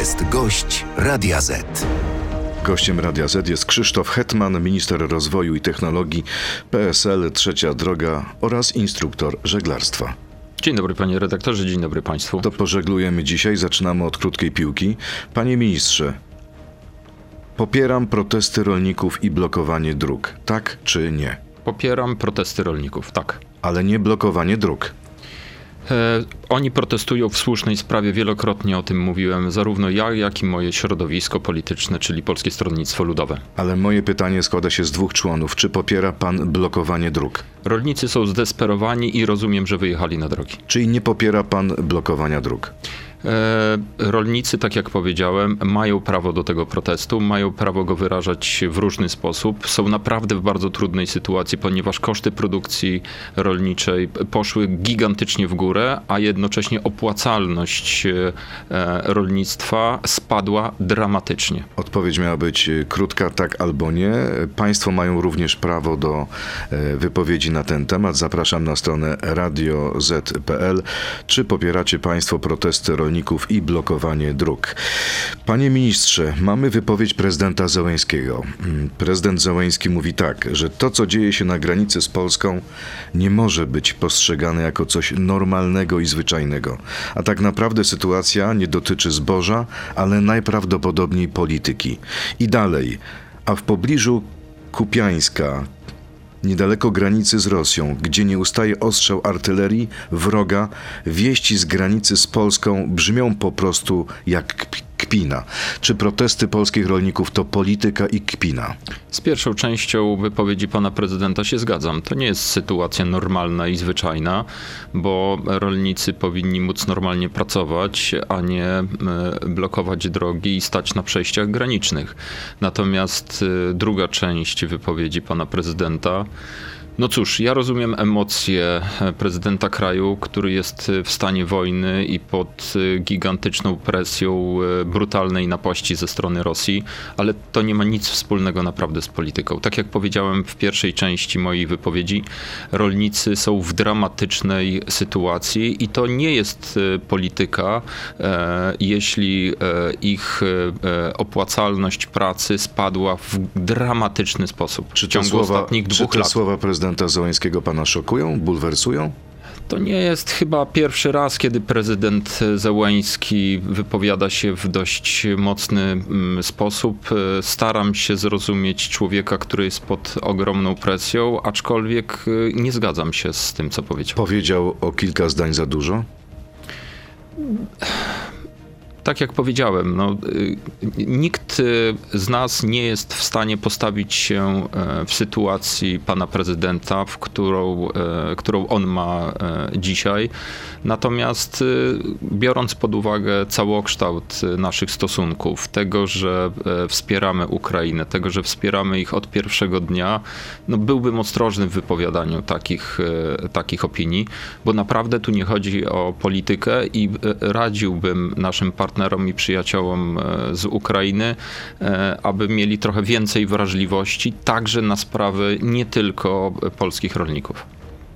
jest gość Radia Z. Gościem Radia Z jest Krzysztof Hetman, minister rozwoju i technologii PSL Trzecia Droga oraz instruktor żeglarstwa. Dzień dobry panie redaktorze, dzień dobry państwu. To pożeglujemy dzisiaj, zaczynamy od krótkiej piłki. Panie ministrze, popieram protesty rolników i blokowanie dróg, tak czy nie? Popieram protesty rolników, tak. Ale nie blokowanie dróg. E, oni protestują w słusznej sprawie, wielokrotnie o tym mówiłem, zarówno ja, jak i moje środowisko polityczne, czyli Polskie Stronnictwo Ludowe. Ale moje pytanie składa się z dwóch członów. Czy popiera pan blokowanie dróg? Rolnicy są zdesperowani i rozumiem, że wyjechali na drogi. Czyli nie popiera pan blokowania dróg? E, rolnicy, tak jak powiedziałem, mają prawo do tego protestu, mają prawo go wyrażać w różny sposób. Są naprawdę w bardzo trudnej sytuacji, ponieważ koszty produkcji rolniczej poszły gigantycznie w górę, a jednocześnie opłacalność e, rolnictwa spadła dramatycznie. Odpowiedź miała być krótka, tak albo nie. Państwo mają również prawo do e, wypowiedzi na ten temat. Zapraszam na stronę radioz.pl. Czy popieracie Państwo protesty rolników? Rolników i blokowanie dróg. Panie ministrze, mamy wypowiedź prezydenta Załęskiego. Mm, prezydent Załęski mówi tak, że to, co dzieje się na granicy z Polską, nie może być postrzegane jako coś normalnego i zwyczajnego. A tak naprawdę sytuacja nie dotyczy zboża, ale najprawdopodobniej polityki. I dalej, a w pobliżu Kupiańska, niedaleko granicy z Rosją, gdzie nie ustaje ostrzał artylerii wroga, wieści z granicy z Polską brzmią po prostu jak kpina. Czy protesty polskich rolników to polityka i kpina? Z pierwszą częścią wypowiedzi pana prezydenta się zgadzam. To nie jest sytuacja normalna i zwyczajna, bo rolnicy powinni móc normalnie pracować, a nie e, blokować drogi i stać na przejściach granicznych. Natomiast e, druga część wypowiedzi pana prezydenta no cóż, ja rozumiem emocje e, prezydenta kraju, który jest w stanie wojny i pod e, gigantyczną presją e, brutalnej napaści ze strony Rosji, ale to nie ma nic wspólnego naprawdę z polityką. Tak jak powiedziałem w pierwszej części mojej wypowiedzi, rolnicy są w dramatycznej sytuacji i to nie jest polityka, jeśli ich opłacalność pracy spadła w dramatyczny sposób czy w ciągu słowa, ostatnich dwóch czy lat. słowa prezydenta prezydenta Załęskiego pana szokują, bulwersują? To nie jest chyba pierwszy raz, kiedy prezydent Zełański wypowiada się w dość mocny mm, sposób. Staram się zrozumieć człowieka, który jest pod ogromną presją, aczkolwiek y, nie zgadzam się z tym, co powiedział. Powiedział o kilka zdań za dużo? Tak jak powiedziałem, no, y, nikt y, z nas nie jest w stanie postawić się e, w sytuacji pana prezydenta, w którą, e, którą on ma e, dzisiaj. Natomiast biorąc pod uwagę całokształt naszych stosunków, tego, że wspieramy Ukrainę, tego, że wspieramy ich od pierwszego dnia, no, byłbym ostrożny w wypowiadaniu takich, takich opinii, bo naprawdę tu nie chodzi o politykę i radziłbym naszym partnerom, partnerom i przyjaciołom e, z Ukrainy, e, aby mieli trochę więcej wrażliwości, także na sprawy nie tylko polskich rolników.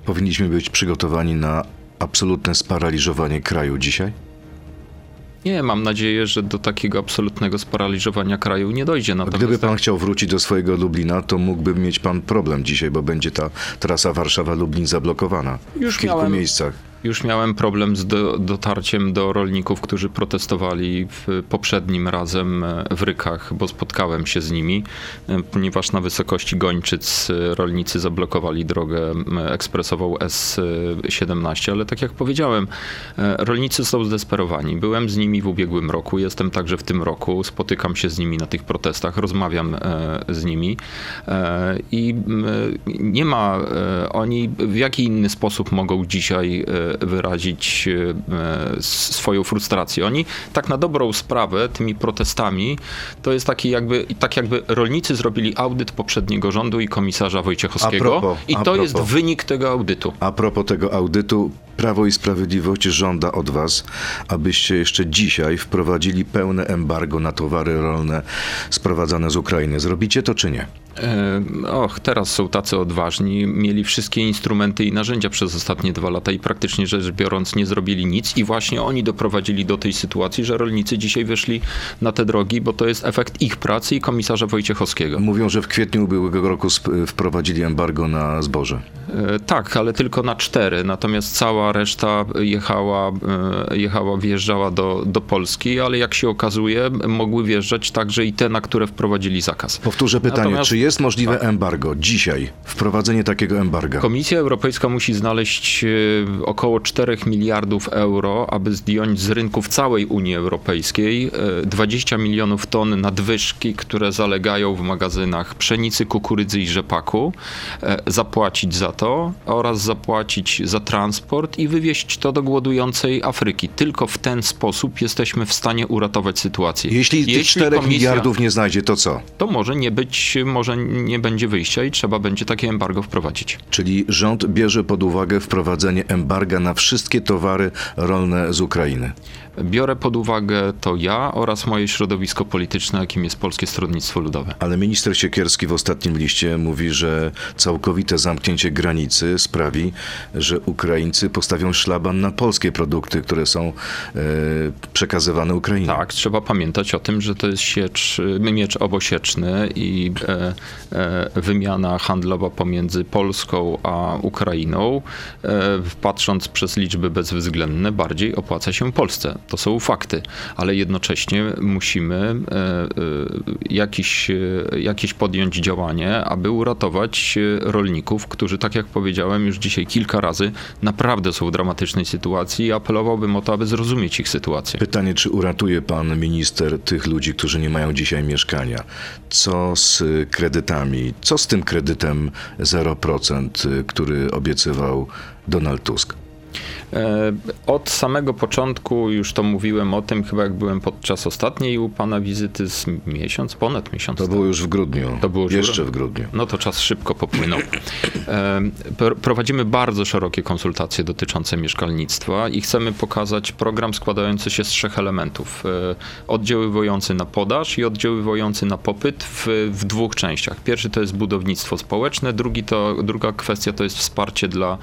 Powinniśmy być przygotowani na absolutne sparaliżowanie kraju dzisiaj? Nie, mam nadzieję, że do takiego absolutnego sparaliżowania kraju nie dojdzie. Natomiast Gdyby pan tak... chciał wrócić do swojego Lublina, to mógłby mieć pan problem dzisiaj, bo będzie ta trasa Warszawa-Lublin zablokowana Już w kilku miałem... miejscach. Już miałem problem z do, dotarciem do rolników, którzy protestowali w poprzednim razem e, w Rykach, bo spotkałem się z nimi, e, ponieważ na wysokości Gończyc e, rolnicy zablokowali drogę ekspresową S17, ale tak jak powiedziałem, rolnicy są zdesperowani. Byłem z nimi w ubiegłym roku, jestem także w tym roku, spotykam się z nimi na tych protestach, rozmawiam z nimi i nie ma, oni w jaki inny sposób mogą dzisiaj wyrazić e, swoją frustrację. Oni tak na dobrą sprawę tymi protestami to jest taki jakby, tak jakby rolnicy zrobili audyt poprzedniego rządu i komisarza Wojciechowskiego propos, i to propos. jest wynik tego audytu. A propos tego audytu, Prawo i Sprawiedliwość żąda od Was, abyście jeszcze dzisiaj wprowadzili pełne embargo na towary rolne sprowadzane z Ukrainy. Zrobicie to czy nie? Och, teraz są tacy odważni, mieli wszystkie instrumenty i narzędzia przez ostatnie dwa lata i praktycznie rzecz biorąc nie zrobili nic i właśnie oni doprowadzili do tej sytuacji, że rolnicy dzisiaj wyszli na te drogi, bo to jest efekt ich pracy i komisarza Wojciechowskiego. Mówią, że w kwietniu ubiegłego roku wprowadzili embargo na zboże. E, Tak, ale tylko na cztery, natomiast cała reszta jechała, e, jechała wjeżdżała do, do Polski, ale jak się okazuje, mogły wjeżdżać także i te, na które wprowadzili zakaz. Powtórzę pytanie, Natomiast- czy jest możliwe embargo dzisiaj, wprowadzenie takiego embarga? Komisja Europejska musi znaleźć e, około 4 miliardów euro, aby zdjąć z rynku w całej Unii Europejskiej e, 20 milionów ton nadwyżki, które zalegają w magazynach pszenicy, kukurydzy i rzepaku, e, zapłacić za to oraz zapłacić za transport i wywieźć to do głodującej Afryki. Tylko w ten sposób jesteśmy w stanie uratować sytuację. Jeśli tych 4 komisja- miliardów nie znajdzie, to co? to może nie być, może nie będzie wyjścia i trzeba będzie takie embargo wprowadzić. Czyli rząd bierze pod uwagę wprowadzenie embarga na wszystkie towary rolne z Ukrainy. Biorę pod uwagę to ja oraz moje środowisko polityczne, jakim jest Polskie Stronnictwo Ludowe. Ale minister Siekierski w ostatnim liście mówi, że całkowite zamknięcie granicy sprawi, że Ukraińcy postawią szlaban na polskie produkty, które są e, przekazywane Ukrainie. Tak, trzeba pamiętać o tym, że to jest siecz, miecz obosieczny i e, e, wymiana handlowa pomiędzy Polską a Ukrainą, e, patrząc przez liczby bezwzględne, bardziej opłaca się Polsce. To są fakty, ale jednocześnie musimy e, e, jakiś, e, jakieś podjąć działanie, aby uratować rolników, którzy, tak jak powiedziałem już dzisiaj kilka razy, naprawdę są w dramatycznej sytuacji i apelowałbym o to, aby zrozumieć ich sytuację. Pytanie, czy uratuje pan minister tych ludzi, którzy nie mają dzisiaj mieszkania? Co z kredytami? Co z tym kredytem 0%, y, który obiecywał Donald Tusk? E, Od samego początku już to mówiłem o tym, chyba jak byłem podczas ostatniej u pana wizyty z miesiąc, ponad miesiąc. To było już w grudniu. To było Jeszcze w grudniu. No to czas szybko popłynął. E, pr- Prowadzimy bardzo szerokie konsultacje dotyczące mieszkalnictwa i chcemy pokazać program składający się z trzech elementów. E, Oddziaływujący na podaż i oddziaływujący na popyt w, w dwóch częściach. Pierwszy to jest budownictwo społeczne, drugi to, druga kwestia to jest wsparcie dla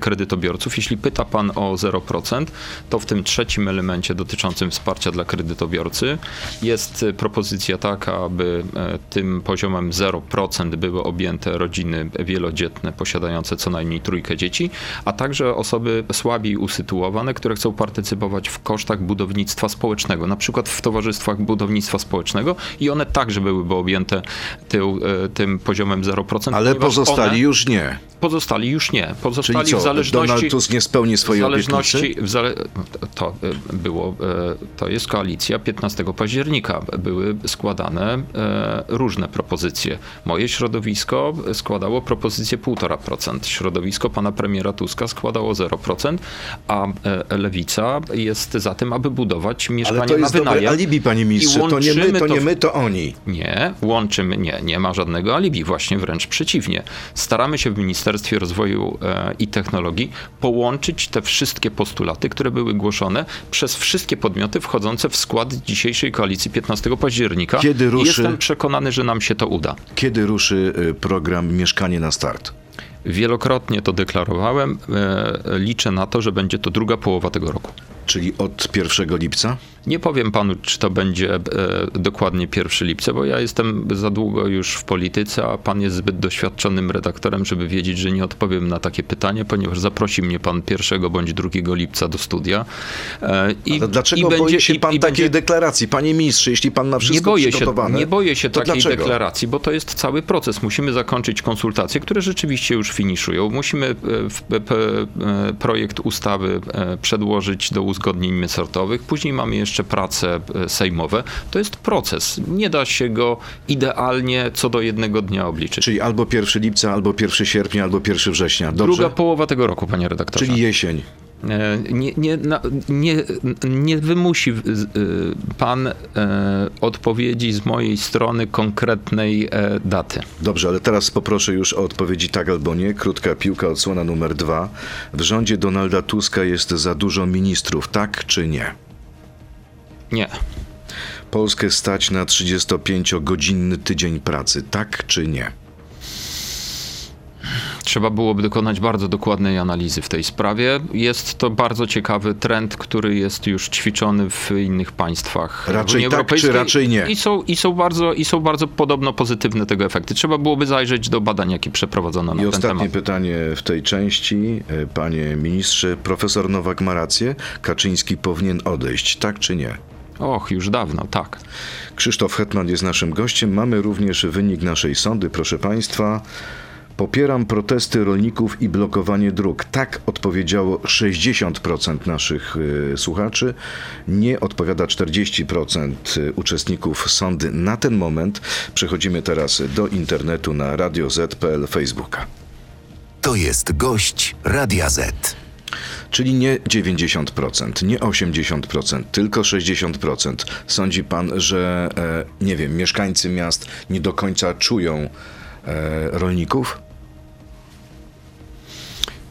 kredytobiorców. Jeśli pyta pan o 0%, to w tym trzecim elemencie dotyczącym wsparcia dla kredytobiorcy jest e, propozycja taka, aby e, tym poziomem 0% były objęte rodziny wielodzietne posiadające co najmniej trójkę dzieci, a także osoby słabiej usytuowane, które chcą partycypować w kosztach budownictwa społecznego, na przykład w towarzystwach budownictwa społecznego i one także byłyby objęte tył, e, tym poziomem 0%. Ale pozostali one, już nie. Pozostali już nie. Pozostali Czyli co, w zależności... Donald Tusk nie spełni W swojej zależności, obietnicy? w zale, to y, było, y, to jest koalicja 15 października. Były składane y, różne propozycje. Moje środowisko składało propozycję 1,5%. Środowisko pana premiera Tuska składało 0%, a lewica jest za tym, aby budować mieszkania Ale to jest na dobre alibi, panie ministrze. To nie my, to nie w- my, to oni. nie, łączymy, nie, nie ma żadnego alibi, właśnie wręcz przeciwnie. Staramy się w Ministerstwie Rozwoju e, i Technologii połączyć te wszystkie postulaty, które były głoszone przez wszystkie podmioty wchodzące w skład dzisiejszej koalicji 15 października. Kiedy ruszy- Jestem przekonany, że nam się to uda. Kiedy ruszy y, program Mieszkanie na start? Wielokrotnie to deklarowałem. E, liczę na to, że będzie to druga połowa tego roku. Czyli od 1 lipca? Nie powiem panu, czy to będzie e, dokładnie 1 lipca, bo ja jestem za długo już w polityce, a pan jest zbyt doświadczonym redaktorem, żeby wiedzieć, że nie odpowiem na takie pytanie, ponieważ zaprosi mnie pan 1 bądź 2 lipca do studia. E, I, dlaczego i boi się pan i takiej będzie- deklaracji? Panie ministrze, jeśli pan ma wszystko nie boję, się, nie boję się takiej dlaczego? deklaracji, bo to jest cały proces. Musimy zakończyć konsultacje, które rzeczywiście już finiszują. Musimy e, p, e, projekt ustawy e, przedłożyć do uzgodnień resortowych. Później mamy jeszcze prace e, sejmowe. To jest proces. Nie da się go idealnie co do jednego dnia obliczyć. Czyli albo 1 lipca, albo 1 sierpnia, albo 1 września. Dobrze? Druga połowa tego roku, panie redaktorze. Czyli jesień. E, Nie, nie, nie, nie wymusi y, pan e, odpowiedzi z mojej strony konkretnej e, daty. Dobrze, ale teraz poproszę już o odpowiedzi tak albo nie. Krótka piłka, odsłona numer dwa. W rządzie Donalda Tuska jest za dużo ministrów, tak czy nie? Nie. Polskę stać na 35-godzinny tydzień pracy, tak czy nie? Trzeba byłoby dokonać bardzo dokładnej analizy w tej sprawie. Jest to bardzo ciekawy trend, który jest już ćwiczony w innych państwach. Raczej Unii tak, czy raczej nie? I są, i, są bardzo, I są bardzo podobno pozytywne tego efekty. Trzeba byłoby zajrzeć do badań, jakie przeprowadzono na I ten ostatnie temat. pytanie w tej części. E, Panie ministrze, profesor Nowak ma rację? Kaczyński powinien odejść, tak czy nie? Och, już dawno, tak. Krzysztof Hetman jest naszym gościem. Mamy również wynik naszej sądy, proszę Państwa. Popieram protesty rolników i blokowanie dróg. Tak odpowiedziało 60% naszych y, słuchaczy. Nie odpowiada 40% uczestników sądy na ten moment. Przechodzimy teraz do internetu na Radio Z.pl, Facebooka. To jest gość Radia Z. Czyli nie 90%, nie 80%, tylko 60%. Sądzi pan, że, e, nie wiem, mieszkańcy miast nie do końca czują e, rolników?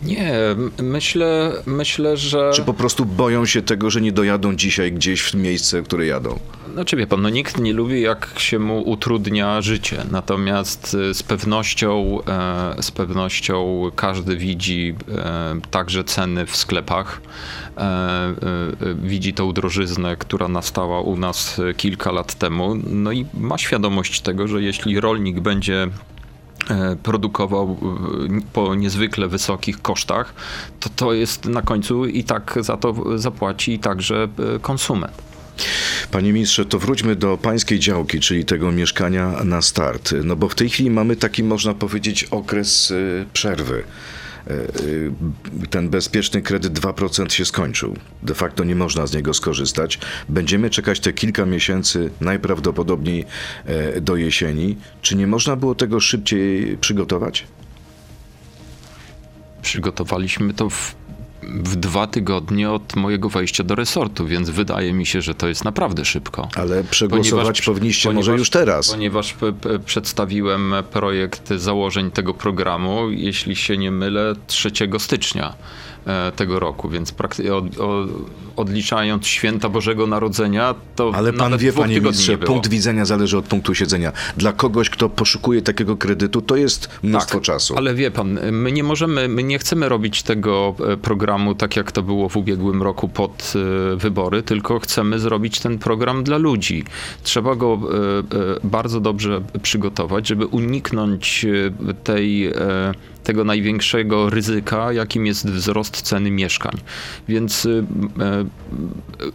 Nie, myślę, myślę, że... Czy po prostu boją się tego, że nie dojadą dzisiaj gdzieś w miejsce, w które jadą? Znaczy wie pan, no nikt nie lubi jak się mu utrudnia życie, natomiast y, z pewnością, e, z pewnością każdy widzi e, także ceny w sklepach, e, widzi tą drożyznę, która nastała u nas kilka lat temu, no i ma świadomość tego, że jeśli rolnik będzie produkował e, po niezwykle wysokich kosztach, to to jest na końcu i tak za to zapłaci także e, konsument. Panie ministrze, to wróćmy do pańskiej działki, czyli tego mieszkania na start. No bo w tej chwili mamy taki, można powiedzieć, okres przerwy. Y, y, Ten bezpieczny kredyt 2% się skończył. De facto nie można z niego skorzystać. Będziemy czekać te kilka miesięcy, najprawdopodobniej e, do jesieni. Czy nie można było tego szybciej przygotować? Przygotowaliśmy to w, w dwa tygodnie od mojego wejścia do resortu, więc wydaje mi się, że to jest naprawdę szybko. Ale przegłosować powinniście może już teraz. Ponieważ przedstawiłem projekt założeń tego programu, jeśli się nie mylę, 3 stycznia e, tego roku, więc od, od, odliczając święta Bożego Narodzenia, to Ale pan wie, panie ministrze, punkt widzenia zależy od punktu siedzenia. Dla kogoś, kto poszukuje takiego kredytu, to jest mnóstwo czasu. Tak, Ale wie pan, my nie możemy, my nie chcemy robić tego e, programu tak jak to było w ubiegłym roku pod e, wybory, tylko chcemy zrobić ten program dla ludzi. Trzeba go e, e, bardzo dobrze przygotować, żeby uniknąć tej tego największego ryzyka, jakim jest wzrost ceny mieszkań. Więc y, e,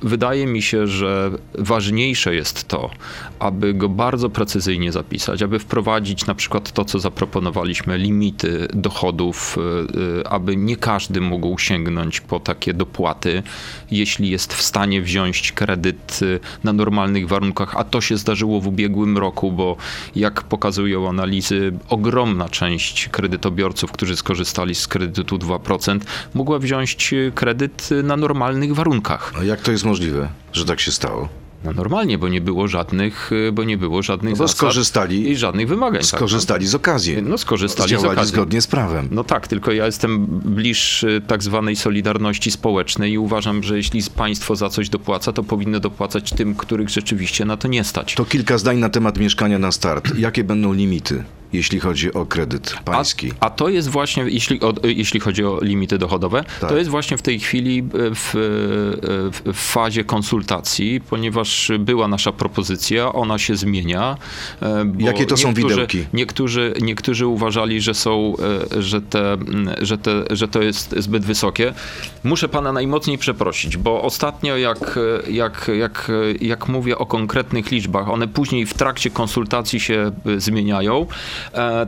wydaje mi się, że ważniejsze jest to, aby go bardzo precyzyjnie zapisać, aby wprowadzić na przykład to, co zaproponowaliśmy, limity dochodów, y, y, aby nie każdy mógł sięgnąć po takie dopłaty, jeśli jest w stanie wziąć kredyt y, na normalnych warunkach, a to się zdarzyło w ubiegłym roku, bo jak pokazują analizy, ogromna część kredytobiorców, którzy skorzystali z kredytu 2%, mogła wziąć y, kredyt y, na normalnych warunkach. A jak to jest możliwe, że tak się stało? No normalnie, bo nie było żadnych, y, bo nie było żadnych No skorzystali- i żadnych wymagań. tak, Skorzystali z okazji. No skorzystali z okazji. zgodnie z prawem. No tak, tylko ja jestem bliższy tak zwanej solidarności społecznej i uważam, że jeśli państwo za coś dopłaca, to powinno dopłacać tym, których rzeczywiście na to nie stać. To kilka zdań na temat mieszkania na start. Jakie będą limity, jeśli chodzi o kredyt pański? A, a to jest właśnie, jeśli, o, jeśli chodzi o limity dochodowe, Tak. to jest właśnie w tej chwili e, w, w, w fazie konsultacji, ponieważ była nasza propozycja, ona się zmienia. e, Jakie to są niektórzy- widełki? Niektórzy, niektórzy uważali, że są, e, że, te, że, te, że to jest zbyt wysokie. Muszę pana najmocniej przeprosić, bo ostatnio jak, jak, jak, jak mówię o konkretnych liczbach, one później w trakcie konsultacji się e, zmieniają, e,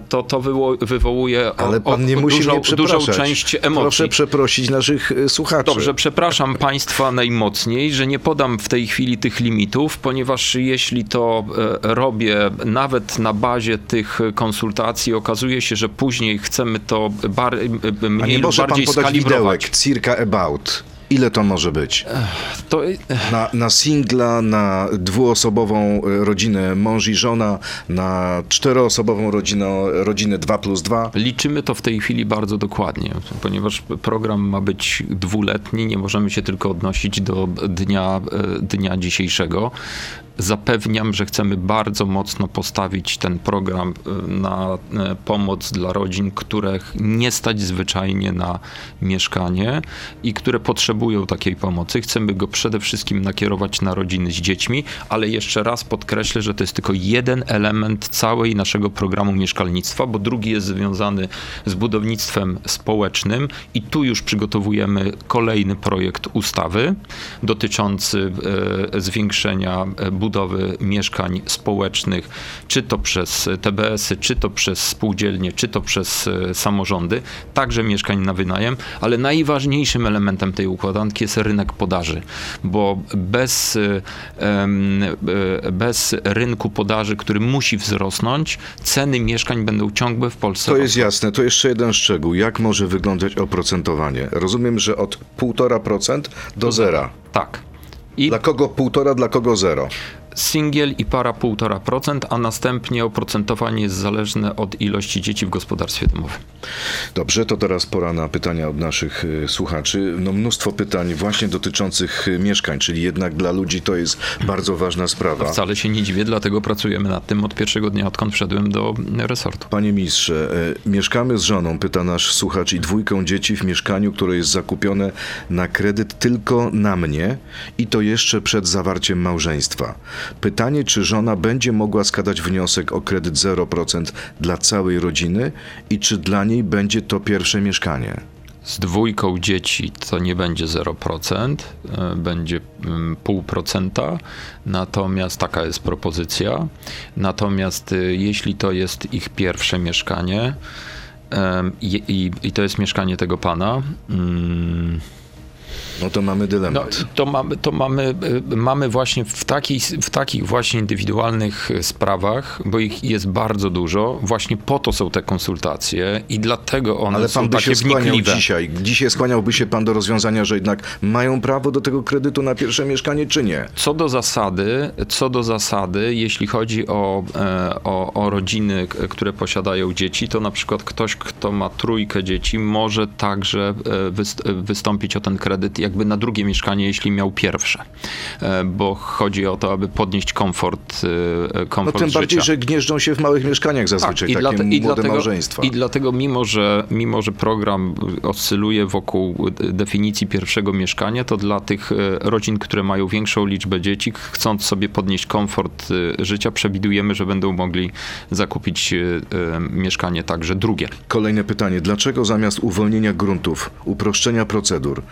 to to wywo, wywołuje Ale pan o, nie musi dużą, dużą część emocji. Proszę przeprosić naszych y, słuchaczy. Dobrze, przepraszam Państwa najmocniej, że nie podam w tej chwili tych limitów, ponieważ jeśli to e, robię nawet na bazie tych konsultacji, okazuje się, że później chcemy to bar, e, A mniej nie może pan podać skalibrować. widełek, circa about. Ile to może być? To, e, Na, na singla, na dwuosobową y, rodzinę mąż i żona, na czteroosobową rodzinę, rodzinę 2 plus 2. Liczymy to w tej chwili bardzo dokładnie, ponieważ program ma być dwuletni, nie możemy się tylko odnosić do dnia, e, dnia dzisiejszego. Zapewniam, że chcemy bardzo mocno postawić ten program y, na y, pomoc dla rodzin, których nie stać zwyczajnie na mieszkanie i które potrzebują takiej pomocy. Chcemy go przede wszystkim nakierować na rodziny z dziećmi, ale jeszcze raz podkreślę, że to jest tylko jeden element całej naszego programu mieszkalnictwa, bo drugi jest związany z budownictwem społecznym i tu już przygotowujemy kolejny projekt ustawy dotyczący e, zwiększenia e, budowy mieszkań społecznych, czy to przez TBS-y, czy to przez spółdzielnie, czy to przez e, samorządy, także mieszkań na wynajem, ale najważniejszym elementem tej układanki jest rynek podaży, bo bez, bez rynku podaży, który musi wzrosnąć, ceny mieszkań będą ciągłe w Polsce. To jest jasne. To jeszcze jeden szczegół. Jak może wyglądać oprocentowanie? Rozumiem, że od 1,5% do zera. Tak. I dla kogo półtora, dla kogo zero? Singiel i para 1,5%, a następnie oprocentowanie jest zależne od ilości dzieci w gospodarstwie domowym. Dobrze, to teraz pora na pytania od naszych y, słuchaczy. No mnóstwo pytań właśnie dotyczących y, mieszkań, czyli jednak dla ludzi to jest bardzo ważna sprawa. Wcale się nie dziwię, dlatego pracujemy nad tym od pierwszego dnia, odkąd wszedłem do resortu. Panie ministrze, y, mieszkamy z żoną, pyta nasz słuchacz, i dwójką dzieci w mieszkaniu, które jest zakupione na kredyt tylko na mnie i to jeszcze przed zawarciem małżeństwa. Pytanie, czy żona będzie mogła składać wniosek o kredyt 0% dla całej rodziny i czy dla niej będzie to pierwsze mieszkanie? Z dwójką dzieci to nie będzie 0%, e, będzie 0,5%, mm, natomiast taka jest propozycja. Natomiast e, jeśli to jest ich pierwsze mieszkanie i, i, i to jest mieszkanie tego pana, mm, no to mamy dylemat. No, to mamy, to mamy, y, mamy właśnie w, taki, w takich właśnie indywidualnych y, sprawach, bo ich jest bardzo dużo, właśnie po to są te konsultacje i dlatego one Ale są pan by się skłaniał wnikliwe. dzisiaj. Dzisiaj skłaniałby się pan do rozwiązania, że jednak mają prawo do tego kredytu na pierwsze mieszkanie, czy nie? Co do zasady, co do zasady, jeśli chodzi o, e, o, o rodziny, które posiadają dzieci, to na przykład ktoś, kto ma trójkę dzieci, może także e, wystąpić o ten kredyt jakby na drugie mieszkanie, jeśli miał pierwsze. E, bo chodzi o to, aby podnieść komfort, e, komfort No tym życia. bardziej, że gnieżdżą się w małych mieszkaniach zazwyczaj tak, takie młode dlatego, małżeństwa. I dlatego mimo że, mimo, że program oscyluje wokół definicji pierwszego mieszkania, to dla tych e, rodzin, które mają większą liczbę dzieci, chcąc sobie podnieść komfort życia, przewidujemy, że będą mogli zakupić mieszkanie także drugie. Kolejne pytanie. Dlaczego zamiast uwolnienia gruntów, uproszczenia procedur,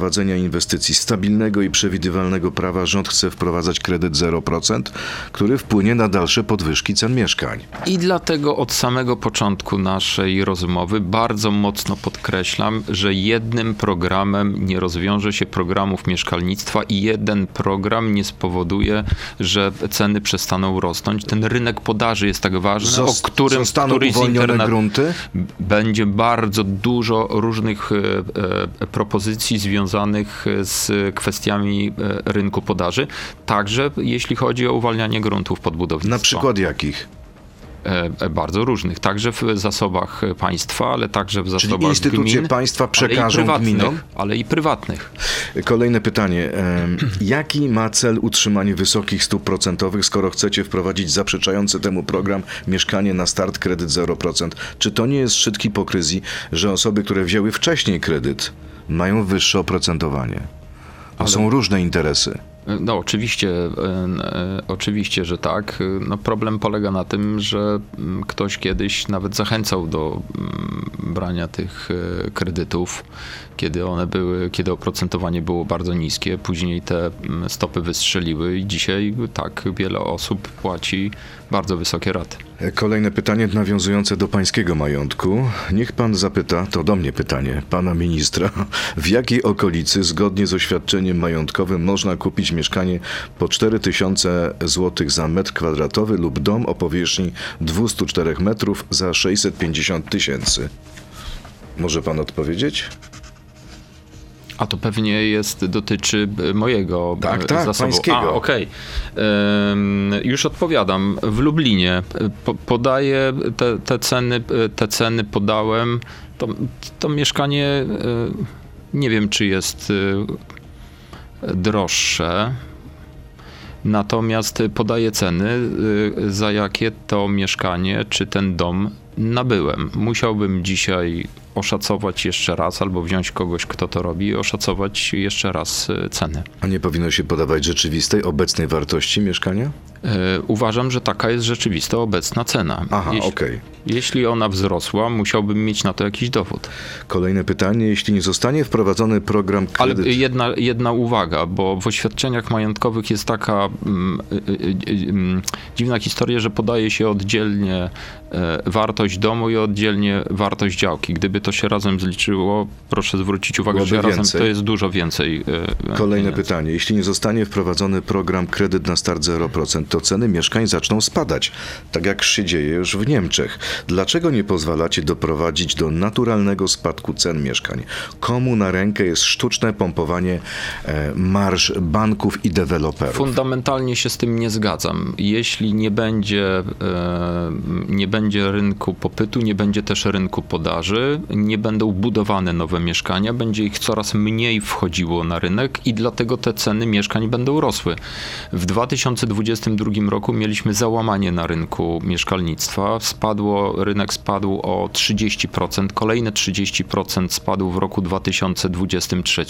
prowadzenia inwestycji, stabilnego i przewidywalnego prawa rząd chce wprowadzać kredyt 0%, który wpłynie na dalsze podwyżki cen mieszkań. I dlatego od samego początku naszej rozmowy bardzo mocno podkreślam, że jednym programem nie rozwiąże się programów mieszkalnictwa i jeden program nie spowoduje, że ceny przestaną rosnąć. Ten rynek podaży jest tak ważny, o którym któryś z internet grunty? będzie bardzo dużo różnych e, e, propozycji związanych z kwestiami e, rynku podaży, także jeśli chodzi o uwalnianie gruntów pod budownictwo. Na przykład jakich? E, bardzo różnych, także w zasobach państwa, ale także w Czyli zasobach instytucje gmin, państwa przekażą ale gminom? Ale i prywatnych. Kolejne pytanie. Jaki ma cel utrzymanie wysokich stóp procentowych, skoro chcecie wprowadzić zaprzeczający temu program Mieszkanie na start kredyt 0%? Czy to nie jest szczyt hipokryzji, że osoby, które wzięły wcześniej kredyt, mają wyższe oprocentowanie? To Ale- są różne interesy. No oczywiście, e, e, oczywiście, że tak. No, problem polega na tym, że mm, ktoś kiedyś nawet zachęcał do mm, brania tych e, kredytów, kiedy one były, kiedy oprocentowanie było bardzo niskie. Później te mm, stopy wystrzeliły i dzisiaj tak wiele osób płaci bardzo wysokie raty. Kolejne pytanie nawiązujące do pańskiego majątku. Niech pan zapyta, to do mnie pytanie, pana ministra, w jakiej okolicy zgodnie z oświadczeniem majątkowym można kupić mieszkanie po 4000 zł za metr kwadratowy lub dom o powierzchni 204 metrów za 650 tysięcy? Może pan odpowiedzieć? A to pewnie jest, dotyczy e, mojego Tak, e, tak, zasobu. pańskiego. A, okej. Em, Już odpowiadam. W Lublinie e, po, podaję te, te ceny, te ceny podałem. To, to mieszkanie nie wiem, czy jest droższe. natomiast podaję ceny, za jakie to mieszkanie czy ten dom nabyłem. Musiałbym dzisiaj oszacować jeszcze raz, albo wziąć kogoś, kto to robi i oszacować jeszcze raz y, ceny. A nie powinno się podawać rzeczywistej, obecnej wartości mieszkania? E, uważam, że taka jest rzeczywista obecna cena. Aha, jeśli, okej. jeśli ona wzrosła, musiałbym mieć na to jakiś dowód. Kolejne pytanie. Jeśli nie zostanie wprowadzony program Ale kredyt... jedna, jedna uwaga, bo w oświadczeniach majątkowych jest taka mm, y, y, y, mm, dziwna historia, że podaje się oddzielnie e, wartość domu i oddzielnie wartość działki. Gdyby to się razem zliczyło, proszę zwrócić uwagę, Byłoby że razem więcej. to jest dużo więcej. e, Kolejne pieniędzy. pytanie. Jeśli nie zostanie wprowadzony program kredyt na start 0%, to ceny mieszkań zaczną spadać, tak jak się dzieje już w Niemczech. Dlaczego nie pozwalacie doprowadzić do naturalnego spadku cen mieszkań? Komu na rękę jest sztuczne pompowanie e, marsz banków i deweloperów? Fundamentalnie się z tym nie zgadzam. Jeśli nie będzie, e, nie będzie rynku popytu, nie będzie też rynku podaży, nie będą budowane nowe mieszkania, będzie ich coraz mniej wchodziło na rynek i dlatego te ceny mieszkań będą rosły. W 2022 roku mieliśmy załamanie na rynku mieszkalnictwa. Spadło, rynek spadł o 30%, kolejne 30% spadł w roku 2023.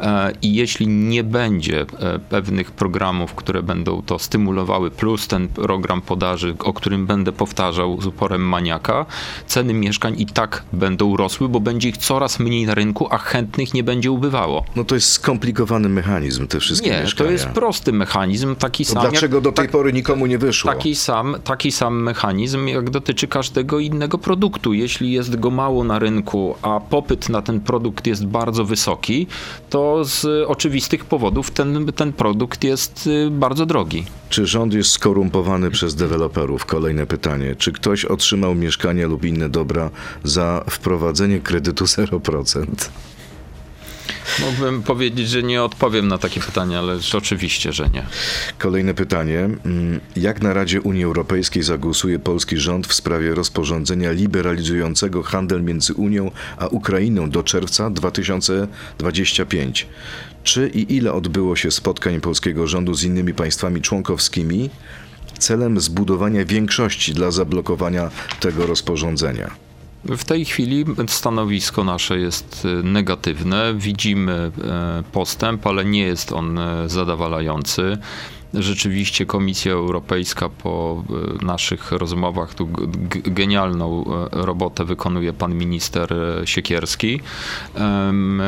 E, I jeśli nie będzie e, pewnych programów, które będą to stymulowały, plus ten program podaży, o którym będę powtarzał z uporem maniaka, ceny mieszkań i tak będą rosły, bo będzie ich coraz mniej na rynku, a chętnych nie będzie ubywało. No to jest skomplikowany mechanizm, te wszystkie Nie, mieszkania. to jest prosty mechanizm, taki To sam. jak- dlaczego do tej tak- pory nikomu nie wyszło? Taki sam, taki sam mechanizm, jak dotyczy każdego innego produktu. Jeśli jest go mało na rynku, a popyt na ten produkt jest bardzo wysoki, to z oczywistych powodów ten, ten produkt jest y, bardzo drogi. Czy rząd jest skorumpowany przez deweloperów? Kolejne pytanie. Czy ktoś otrzymał mieszkanie lub inne dobra za wprowadzenie kredytu 0%? Mógłbym powiedzieć, że nie odpowiem na takie pytania, ale oczywiście, że nie. Kolejne pytanie. Mm, Jak na Radzie Unii Europejskiej zagłosuje polski rząd w sprawie rozporządzenia liberalizującego handel między Unią a Ukrainą do czerwca 2025? Czy i ile odbyło się spotkań polskiego rządu z innymi państwami członkowskimi celem zbudowania większości dla zablokowania tego rozporządzenia? W tej chwili stanowisko nasze jest y, negatywne. Widzimy e, postęp, ale nie jest on e, zadowalający. Rzeczywiście Komisja Europejska po e, naszych rozmowach tu genialną e, robotę wykonuje pan minister e, Siekierski.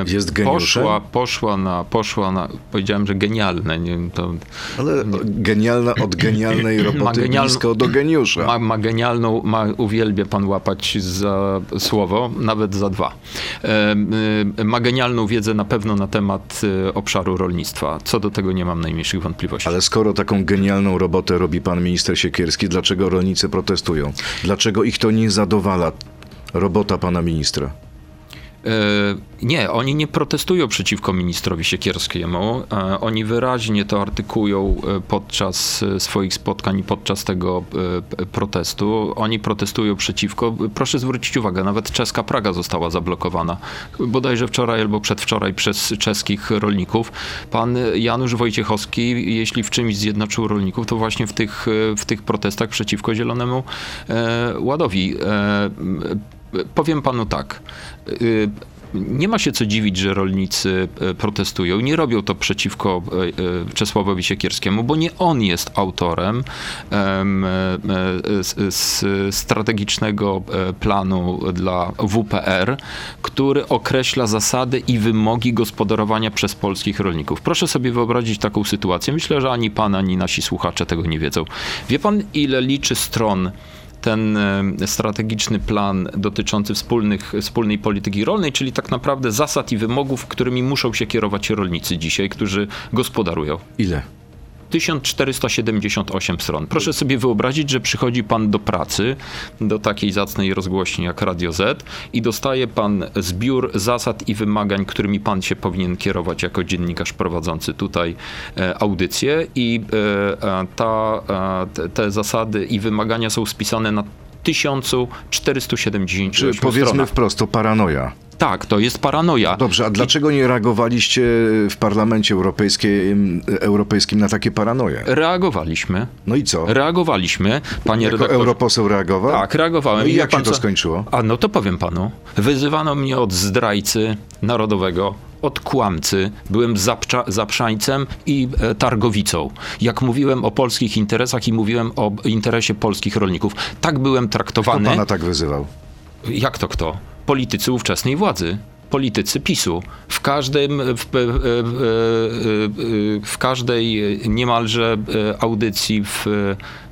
Jest geniuszem? Poszła, poszła na, poszła na, powiedziałem, że genialne, nie to Ale genialna od genialnej roboty blisko do geniusza. ma, ma genialną, ma, uwielbia pan łapać za słowo, nawet za dwa. Ma genialną wiedzę na pewno na temat obszaru rolnictwa. Co do tego nie mam najmniejszych wątpliwości. Ale skoro taką genialną robotę robi pan minister Siekierski, dlaczego rolnicy protestują? Dlaczego ich to nie zadowala? Robota pana ministra. E, Nie, oni nie protestują przeciwko ministrowi Siekierskiemu. E, Oni wyraźnie to artykują e, podczas swoich spotkań i podczas tego protestu. Oni protestują przeciwko. Proszę zwrócić uwagę, nawet czeska Praga została zablokowana. Bodajże wczoraj albo przedwczoraj przez czeskich rolników. Pan Janusz Wojciechowski, jeśli w czymś zjednoczył rolników, to właśnie w tych, w tych protestach przeciwko Zielonemu Ładowi. Powiem panu tak. y, Nie ma się co dziwić, że rolnicy e, protestują. Nie robią to przeciwko e, Czesławowi Siekierskiemu, bo nie on jest autorem em, e, e, strategicznego e, planu dla WPR, który określa zasady i wymogi gospodarowania przez polskich rolników. Proszę sobie wyobrazić taką sytuację. Myślę, że ani pan, ani nasi słuchacze tego nie wiedzą. Wie pan, ile liczy stron ten e, strategiczny plan dotyczący wspólnych, wspólnej polityki rolnej, czyli tak naprawdę zasad i wymogów, którymi muszą się kierować rolnicy dzisiaj, którzy gospodarują. Ile? 1478 stron. Proszę sobie wyobrazić, że przychodzi pan do pracy, do takiej zacnej rozgłośni jak Radio Z i dostaje pan zbiór zasad i wymagań, którymi pan się powinien kierować jako dziennikarz prowadzący tutaj e, audycję i e, e, ta, te zasady i wymagania są spisane na 1478 Czy powiedzmy stronach. wprost, to paranoja. Tak, to jest paranoja. Dobrze, a dlaczego nie reagowaliście w Parlamencie Europejskim, Europejskim na takie paranoje? Reagowaliśmy. No i co? Reagowaliśmy, panie Jako redaktorze. europoseł reagował? Tak, reagowałem. No i jak się pan to skończyło? A no to powiem panu. Wyzywano mnie od zdrajcy narodowego, od kłamcy. Byłem zapcza, zaprzańcem i e, targowicą. Jak mówiłem o polskich interesach i mówiłem o interesie polskich rolników. Tak byłem Kto traktowany. pana tak wyzywał? Jak to kto? Politycy ówczesnej władzy. Politycy PiSu. W każdym, w, w, w, w każdej niemalże audycji w,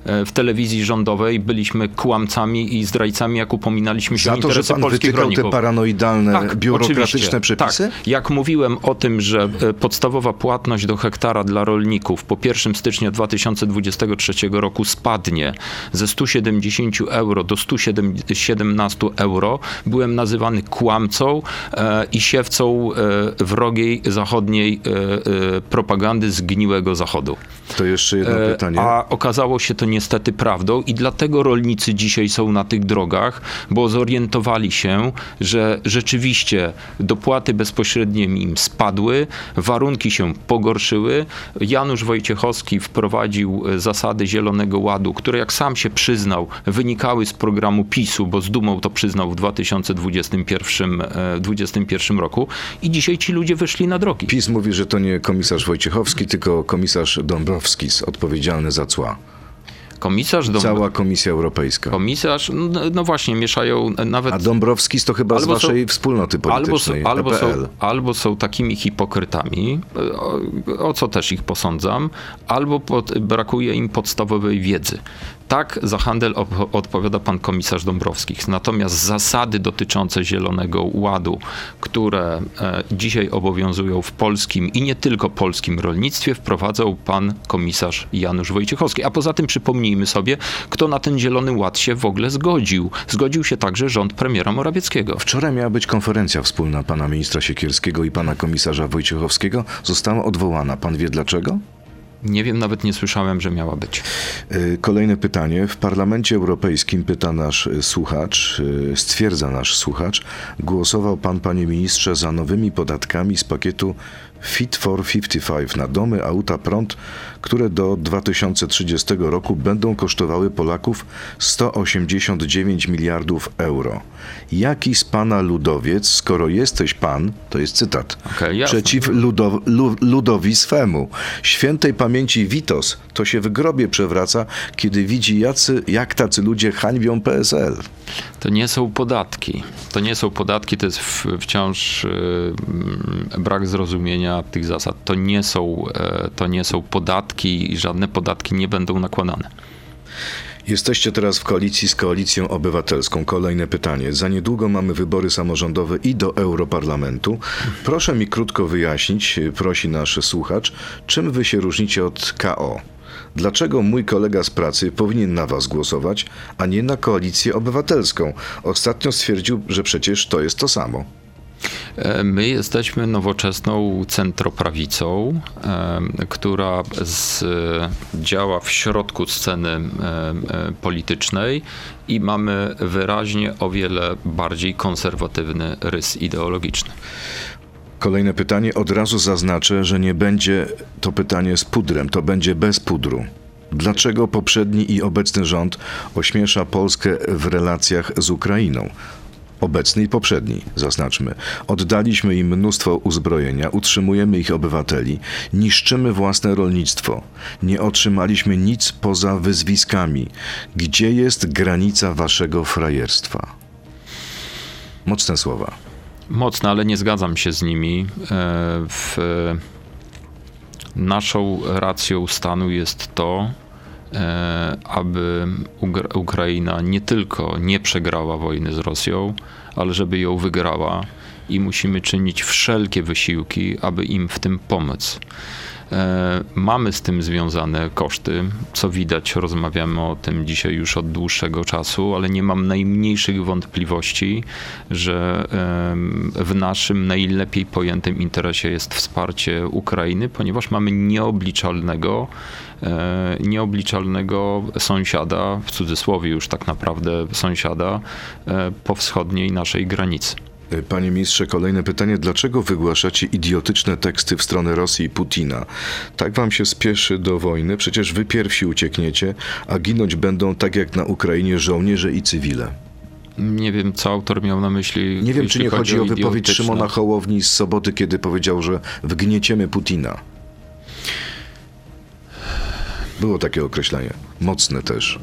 w telewizji rządowej byliśmy kłamcami i zdrajcami, jak upominaliśmy się Za o to, że pan polskich rolników. te paranoidalne, Tak, biurokratyczne przepisy? Tak. Jak mówiłem o tym, że e, podstawowa płatność do hektara dla rolników po 1 stycznia 2023 roku spadnie ze 170 euro do 117 euro, byłem nazywany kłamcą e, i siewcą e, wrogiej zachodniej e, e, propagandy zgniłego zachodu. To jeszcze jedno E, pytanie. A okazało się to niestety prawdą i dlatego rolnicy dzisiaj są na tych drogach, bo zorientowali się, że rzeczywiście dopłaty bezpośrednie im spadły, warunki się pogorszyły. Janusz Wojciechowski wprowadził e, zasady Zielonego Ładu, które jak sam się przyznał, wynikały z programu PiSu, bo z dumą to przyznał w 2021 e, 2021 roku i dzisiaj ci ludzie wyszli na drogi. PiS mówi, że to nie komisarz Wojciechowski, tylko komisarz Dąbrowskis odpowiedzialny za cła. Komisarz do... Cała Komisja Europejska. Komisarz, no, no właśnie, mieszają nawet. A Dąbrowskis to chyba z Albo są- waszej wspólnoty Albo są, politycznej, E albo, są, albo są takimi hipokrytami, o, o co też ich posądzam, albo pod, brakuje im podstawowej wiedzy. Tak za handel odpowiada pan komisarz Dąbrowskich. Natomiast zasady dotyczące Zielonego Ładu, które e, dzisiaj obowiązują w polskim i nie tylko polskim rolnictwie, wprowadzał pan komisarz Janusz Wojciechowski. A poza tym przypomnijmy sobie, kto na ten Zielony Ład się w ogóle zgodził. Zgodził się także rząd premiera Morawieckiego. Wczoraj miała być konferencja wspólna pana ministra Siekierskiego i pana komisarza Wojciechowskiego. Została odwołana. Pan wie dlaczego? Nie wiem, nawet nie słyszałem, że miała być. Y, Kolejne pytanie. W Parlamencie Europejskim pyta nasz y, słuchacz, y, stwierdza nasz słuchacz, głosował pan, panie ministrze, za nowymi podatkami z pakietu Fit for 55 na domy, auta, prąd, które do 2030 roku będą kosztowały Polaków 189 miliardów euro. Jaki z pana ludowiec, skoro jesteś pan, to jest cytat, jasne. przeciw ludo, lu, ludowi swemu. Świętej pamięci Witos to się w grobie przewraca, kiedy widzi jacy, jak tacy ludzie hańbią PSL. To nie są podatki. To nie są podatki, to jest w, wciąż y, mm, brak zrozumienia tych zasad. To nie, są, e, to nie są podatki i żadne podatki nie będą nakładane. Jesteście teraz w koalicji z Koalicją Obywatelską. Kolejne pytanie. Za niedługo mamy wybory samorządowe i do Europarlamentu. Proszę mi krótko wyjaśnić, prosi nasz słuchacz, czym wy się różnicie od KO? Dlaczego mój kolega z pracy powinien na was głosować, a nie na Koalicję Obywatelską? Ostatnio stwierdził, że przecież to jest to samo. E, My jesteśmy nowoczesną centroprawicą, e, która z, działa w środku sceny e, e, politycznej i mamy wyraźnie o wiele bardziej konserwatywny rys ideologiczny. Kolejne pytanie. Od razu zaznaczę, że nie będzie to pytanie z pudrem, to będzie bez pudru. Dlaczego poprzedni i obecny rząd ośmiesza Polskę w relacjach z Ukrainą? Obecny i poprzedni, zaznaczmy. Oddaliśmy im mnóstwo uzbrojenia, utrzymujemy ich obywateli, niszczymy własne rolnictwo. Nie otrzymaliśmy nic poza wyzwiskami. Gdzie jest granica waszego frajerstwa? Mocne słowa. Mocne, ale nie zgadzam się z nimi. E, W, naszą racją stanu jest to, aby Ugr- Ukraina nie tylko nie przegrała wojny z Rosją, ale żeby ją wygrała i musimy czynić wszelkie wysiłki, aby im w tym pomóc. E, mamy z tym związane koszty, co widać, rozmawiamy o tym dzisiaj już od dłuższego czasu, ale nie mam najmniejszych wątpliwości, że w naszym najlepiej pojętym interesie jest wsparcie Ukrainy, ponieważ mamy nieobliczalnego, e, nieobliczalnego sąsiada, w cudzysłowie już tak naprawdę sąsiada, e, po wschodniej naszej granicy. Panie ministrze, kolejne pytanie. Dlaczego wygłaszacie idiotyczne teksty w stronę Rosji i Putina? Tak wam się spieszy do wojny? Przecież wy pierwsi uciekniecie, a ginąć będą tak jak na Ukrainie żołnierze i cywile. Nie wiem, co autor miał na myśli. Nie wiem, czy nie chodzi o, o wypowiedź Szymona Hołowni z soboty, kiedy powiedział, że wgnieciemy Putina. Było takie określenie. Mocne też.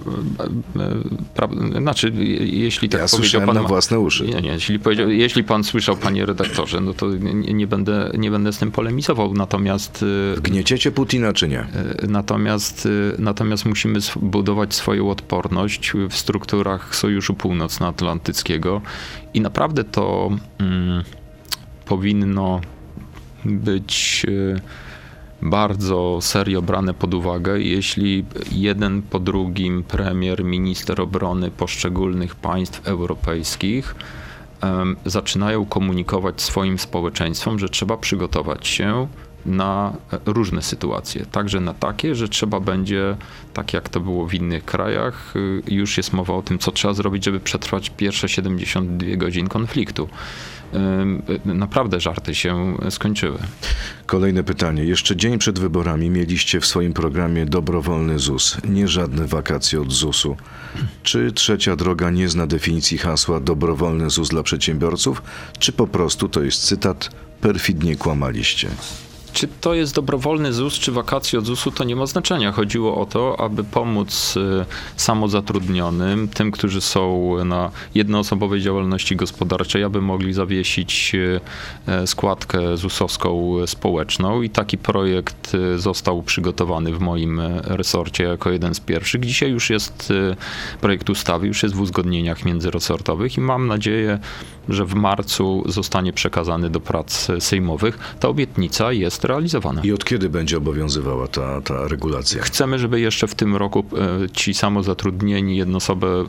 Pra, znaczy, jeśli tak ja powiedział pan... na własne uszy. Nie, nie, jeśli, jeśli pan słyszał, panie redaktorze, no to nie, nie, będę, nie będę z tym polemizował, natomiast... Y, Gnieciecie Putina, czy nie? Y, natomiast, y, natomiast musimy budować swoją odporność w strukturach Sojuszu Północnoatlantyckiego i naprawdę to mm, powinno być bardzo serio brane pod uwagę, jeśli jeden po drugim premier, minister obrony poszczególnych państw europejskich um, zaczynają komunikować swoim społeczeństwom, że trzeba przygotować się na różne sytuacje. Także na takie, że trzeba będzie, tak jak to było w innych krajach, y, już jest mowa o tym, co trzeba zrobić, żeby przetrwać pierwsze 72 godzin konfliktu naprawdę żarty się skończyły. Kolejne pytanie. Jeszcze dzień przed wyborami mieliście w swoim programie dobrowolny ZUS, nie żadne wakacje od ZUS-u. Czy trzecia droga nie zna definicji hasła dobrowolny ZUS dla przedsiębiorców, czy po prostu to jest cytat perfidnie kłamaliście? Czy to jest dobrowolny ZUS, czy wakacje od ZUS-u, to nie ma znaczenia. Chodziło o to, aby pomóc y, samozatrudnionym, tym, którzy są na jednoosobowej działalności gospodarczej, aby mogli zawiesić y, e, składkę ZUS-owską społeczną i taki projekt y, został przygotowany w moim e, resorcie jako jeden z pierwszych. Dzisiaj już jest projekt ustawy, już jest w uzgodnieniach międzyresortowych i mam nadzieję, że w marcu zostanie przekazany do prac sejmowych. Ta obietnica jest realizowana. I od kiedy będzie obowiązywała ta, ta regulacja? Chcemy, żeby jeszcze w tym roku e, ci samozatrudnieni,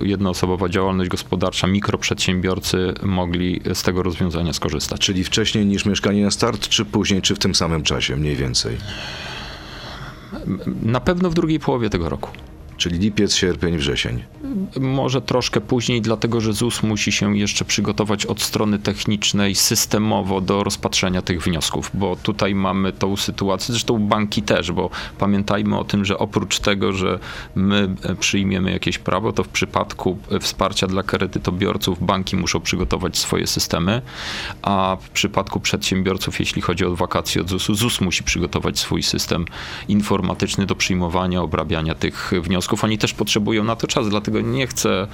jednoosobowa działalność gospodarcza, mikroprzedsiębiorcy mogli z tego rozwiązania skorzystać. Czyli wcześniej niż mieszkanie na start, czy później, czy w tym samym czasie mniej więcej? Na pewno w drugiej połowie tego roku. Czyli lipiec, sierpień, wrzesień. Może troszkę później, dlatego że ZUS musi się jeszcze przygotować od strony technicznej systemowo do rozpatrzenia tych wniosków, bo tutaj mamy tą sytuację, zresztą banki też, bo pamiętajmy o tym, że oprócz tego, że my przyjmiemy jakieś prawo, to w przypadku wsparcia dla kredytobiorców banki muszą przygotować swoje systemy, a w przypadku przedsiębiorców, jeśli chodzi o wakacje od ZUS-u, ZUS musi przygotować swój system informatyczny do przyjmowania, obrabiania tych wniosków wniosków. Oni też potrzebują na to czas, dlatego nie chcę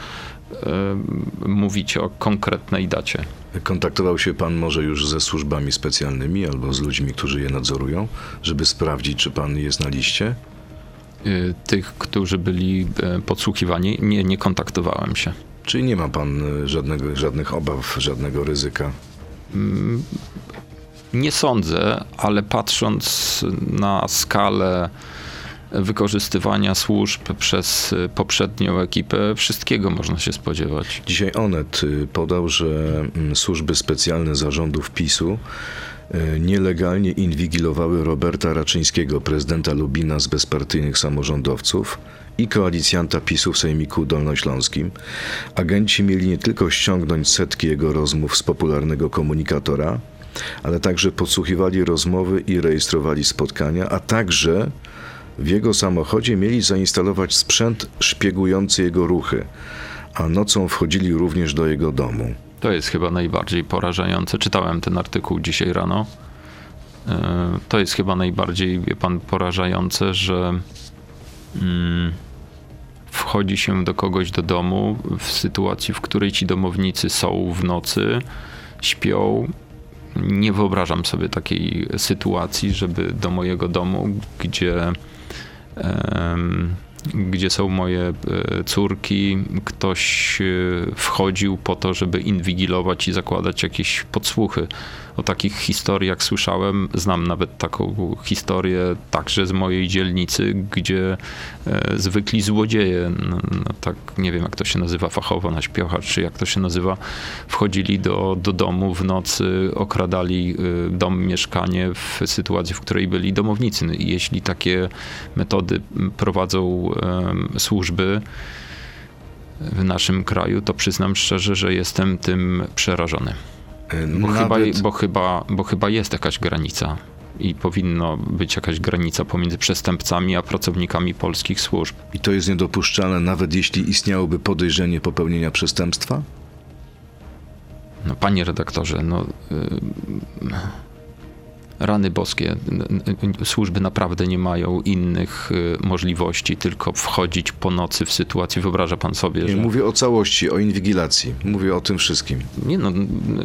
y, mówić o konkretnej dacie. Kontaktował się pan może już ze służbami specjalnymi albo z ludźmi, którzy je nadzorują, żeby sprawdzić, czy pan jest na liście? Y, tych, którzy byli e, podsłuchiwani, nie, nie kontaktowałem się. Czyli nie ma pan żadnego, żadnych obaw, żadnego ryzyka? Mm, nie sądzę, ale patrząc na skalę wykorzystywania służb przez poprzednią ekipę, wszystkiego można się spodziewać. Dzisiaj Onet y, podał, że mm, służby specjalne zarządów PiSu y, nielegalnie inwigilowały Roberta Raczyńskiego, prezydenta Lubina z bezpartyjnych samorządowców i koalicjanta PiSu w Sejmiku Dolnośląskim. Agenci mieli nie tylko ściągnąć setki jego rozmów z popularnego komunikatora, ale także podsłuchiwali rozmowy i rejestrowali spotkania, a także w jego samochodzie mieli zainstalować sprzęt szpiegujący jego ruchy, a nocą wchodzili również do jego domu. To jest chyba najbardziej porażające. Czytałem ten artykuł dzisiaj rano. E, to jest chyba najbardziej, wie pan, porażające, że mm, wchodzi się do kogoś do domu w sytuacji, w której ci domownicy są w nocy, śpią. Nie wyobrażam sobie takiej sytuacji, żeby do mojego domu, gdzie gdzie są moje e, córki. Ktoś e, wchodził po to, żeby inwigilować i zakładać jakieś podsłuchy. O takich historiach słyszałem. Znam nawet taką historię także z mojej dzielnicy, gdzie e, zwykli złodzieje, no, no tak nie wiem jak to się nazywa fachowo na śpiocha, czy jak to się nazywa, wchodzili do, do domu w nocy, okradali dom, mieszkanie w sytuacji, w której byli domownicy. No jeśli takie metody prowadzą służby w naszym kraju, to przyznam szczerze, że jestem tym przerażony. E, bo, chyba, bo, chyba, bo chyba jest jakaś granica i powinno być jakaś granica pomiędzy przestępcami a pracownikami polskich służb. I to jest niedopuszczalne, nawet jeśli istniałoby podejrzenie popełnienia przestępstwa? No, panie redaktorze, no. Rany boskie. Służby naprawdę nie mają innych y, możliwości, tylko wchodzić po nocy w sytuację. Wyobraża pan sobie, że... Mówię o całości, o inwigilacji. Mówię o tym wszystkim. Nie no,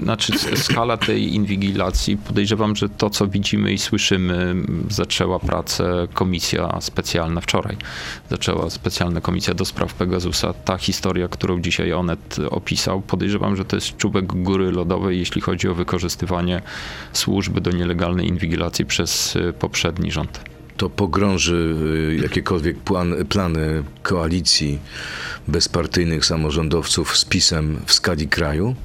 znaczy skala tej inwigilacji, podejrzewam, że to, co widzimy i słyszymy, zaczęła pracę komisja specjalna wczoraj. Zaczęła specjalna komisja do spraw Pegasusa. Ta historia, którą dzisiaj Onet opisał, podejrzewam, że to jest czubek góry lodowej, jeśli chodzi o wykorzystywanie służby do nielegalnej inwigilacji przez y, poprzedni rząd. To pogrąży y, jakiekolwiek plan, plany koalicji bezpartyjnych samorządowców z PiSem w skali kraju?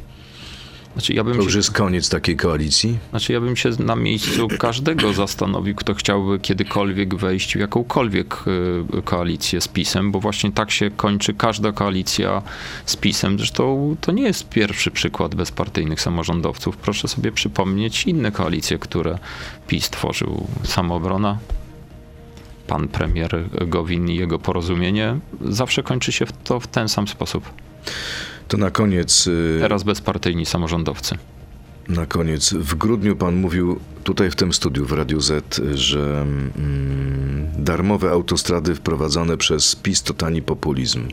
Znaczy, ja bym to już się, jest koniec takiej koalicji? Znaczy ja bym się na miejscu każdego zastanowił, kto chciałby kiedykolwiek wejść w jakąkolwiek y, koalicję z PiSem, bo właśnie tak się kończy każda koalicja z PiSem. Zresztą to nie jest pierwszy przykład bezpartyjnych samorządowców. Proszę sobie przypomnieć inne koalicje, które PiS tworzył. Samoobrona, pan premier Gowin i jego porozumienie. Zawsze kończy się to w ten sam sposób. To na koniec. Y, Teraz bezpartyjni samorządowcy. Na koniec. W grudniu pan mówił tutaj w tym studiu w Radiu Z, że mm, darmowe autostrady wprowadzone przez PiS to tani populizm.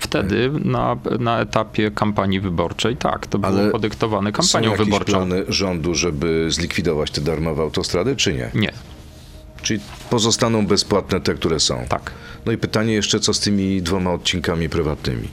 Wtedy na, na etapie kampanii wyborczej, tak, to było Ale podyktowane kampanią są wyborczą. plany rządu, żeby zlikwidować te darmowe autostrady, czy nie? Nie. Czyli pozostaną bezpłatne te, które są. Tak. No i pytanie jeszcze, co z tymi dwoma odcinkami prywatnymi?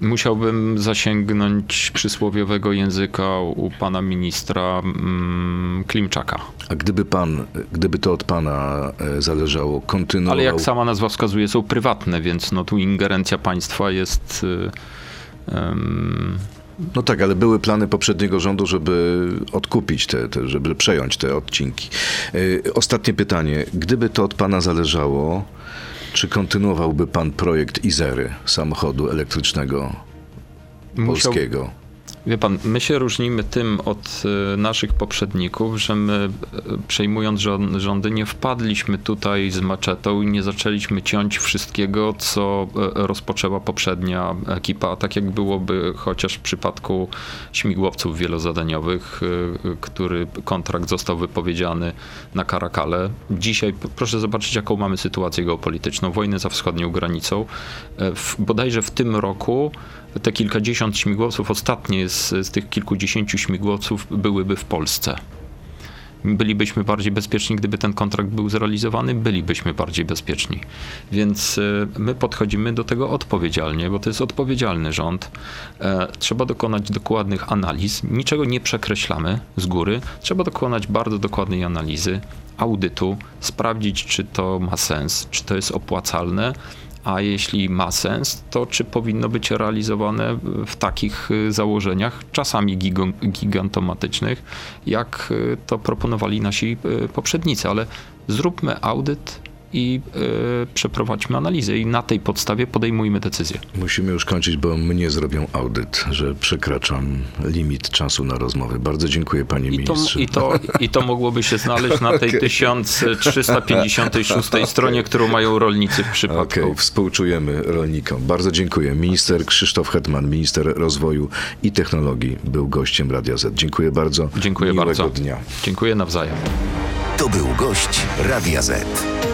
Musiałbym zasięgnąć przysłowiowego języka u pana ministra mm, Klimczaka. A gdyby pan, gdyby to od pana e, zależało, kontynuował... Ale jak sama nazwa wskazuje, są prywatne, więc no tu ingerencja państwa jest... Um, no tak, ale były plany poprzedniego rządu, żeby odkupić te, te żeby przejąć te odcinki. E, ostatnie pytanie. Gdyby to od pana zależało, czy kontynuowałby pan projekt Izery, samochodu elektrycznego Musiał, polskiego? Wie pan, my się różnimy tym od e, naszych poprzedników, że my e, przejmując rządy nie wpadliśmy tutaj z maczetą i nie zaczęliśmy ciąć wszystkiego, co e, rozpoczęła poprzednia ekipa, tak jak byłoby chociaż w przypadku śmigłowców wielozadaniowych, który kontrakt został wypowiedziany na Karakale. Dzisiaj proszę zobaczyć, jaką mamy sytuację geopolityczną, wojnę za wschodnią granicą. W, bodajże w tym roku te kilkadziesiąt śmigłowców, ostatnie z, z tych kilkudziesięciu śmigłowców byłyby w Polsce. Bylibyśmy bardziej bezpieczni, gdyby ten kontrakt był zrealizowany, bylibyśmy bardziej bezpieczni. Więc e, my podchodzimy do tego odpowiedzialnie, bo to jest odpowiedzialny rząd. E, trzeba dokonać dokładnych analiz, niczego nie przekreślamy z góry. Trzeba dokonać bardzo dokładnej analizy, audytu, sprawdzić, czy to ma sens, czy to jest opłacalne a jeśli ma sens, to czy powinno być realizowane w takich y, założeniach, czasami gigantomatycznych, jak y, to proponowali nasi y, poprzednicy, ale zróbmy audyt i y, przeprowadźmy analizę i na tej podstawie podejmujmy decyzję. Musimy już kończyć, bo mnie zrobią audyt, że przekraczam limit czasu na rozmowy. Bardzo dziękuję panie I ministrze. To, i, to, I to mogłoby się znaleźć na tej okay. 1356 okay. stronie, którą mają rolnicy w przypadku. Okej, okay. współczujemy rolnikom. Bardzo dziękuję. Minister Krzysztof Hetman, minister rozwoju i technologii był gościem Radia Z. Dziękuję bardzo. Dziękuję Miłego bardzo. dnia. Dziękuję nawzajem. To był gość Radia Z.